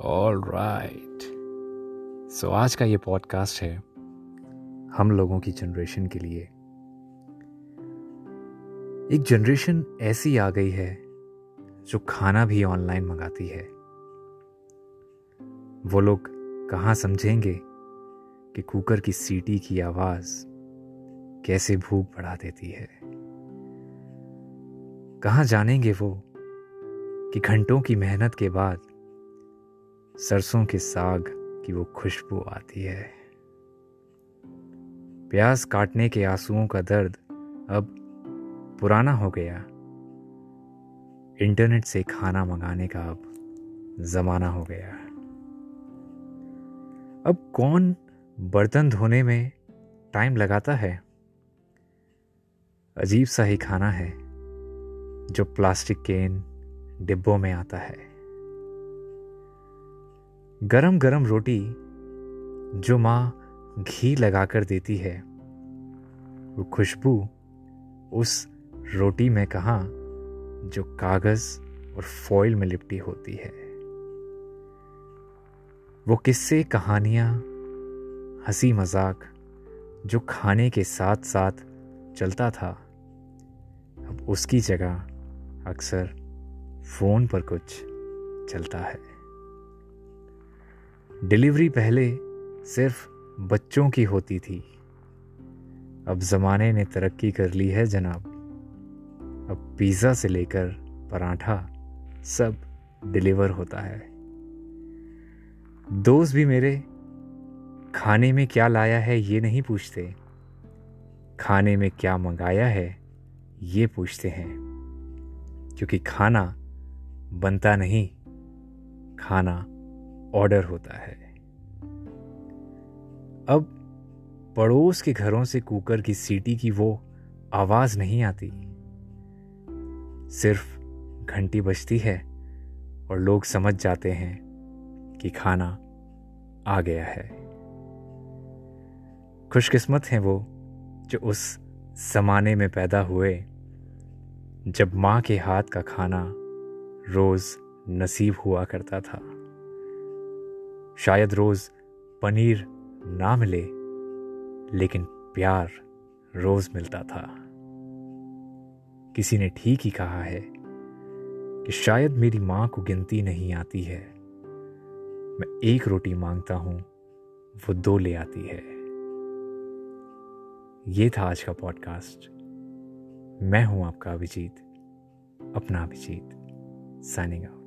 All right so आज का ये पॉडकास्ट है हम लोगों की जनरेशन के लिए। एक जनरेशन ऐसी आ गई है जो खाना भी ऑनलाइन मंगाती है। वो लोग कहाँ समझेंगे कि कुकर की सीटी की आवाज़ कैसे भूख बढ़ा देती है? कहाँ जानेंगे वो कि घंटों की मेहनत के बाद सरसों के साग की वो खुशबू आती है। प्याज काटने के आंसुओं का दर्द अब पुराना हो गया। इंटरनेट से खाना मंगाने का अब जमाना हो गया। अब कौन बर्तन धोने में टाइम लगाता है? अजीब सा ही खाना है जो प्लास्टिक केन डिब्बों में आता है। गरम गरम रोटी जो माँ घी लगाकर देती है। वो खुशबू उस रोटी में कहा जो कागज़ और फॉइल में लिपटी होती है। वो किस्से, कहानियाँ, हँसी मज़ाक जो खाने के साथ साथ चलता था, अब उसकी जगह अक्सर फ़ोन पर कुछ चलता है। डिलीवरी पहले सिर्फ़ बच्चों की होती थी। अब ज़माने ने तरक्की कर ली है जनाब। अब पिज़्ज़ा से लेकर पराठा सब डिलीवर होता है। दोस्त भी मेरे, खाने में क्या लाया है ये नहीं पूछते। खाने में क्या मंगाया है ये पूछते हैं। क्योंकि खाना बनता नहीं, खाना ऑर्डर होता है। अब पड़ोस के घरों से कुकर की सीटी की वो आवाज़ नहीं आती। सिर्फ़ घंटी बजती है और लोग समझ जाते हैं कि खाना आ गया है। खुशकिस्मत हैं वो जो उस जमाने में पैदा हुए, जब माँ के हाथ का खाना रोज नसीब हुआ करता था। शायद रोज पनीर ना मिले, लेकिन प्यार रोज मिलता था। किसी ने ठीक ही कहा है कि शायद मेरी माँ को गिनती नहीं आती है। मैं एक रोटी माँगता हूँ, वो दो ले आती है। ये था आज का पॉडकास्ट। मैं हूँ आपका अभिजीत, अपना अभिजीत साइनिंग आउट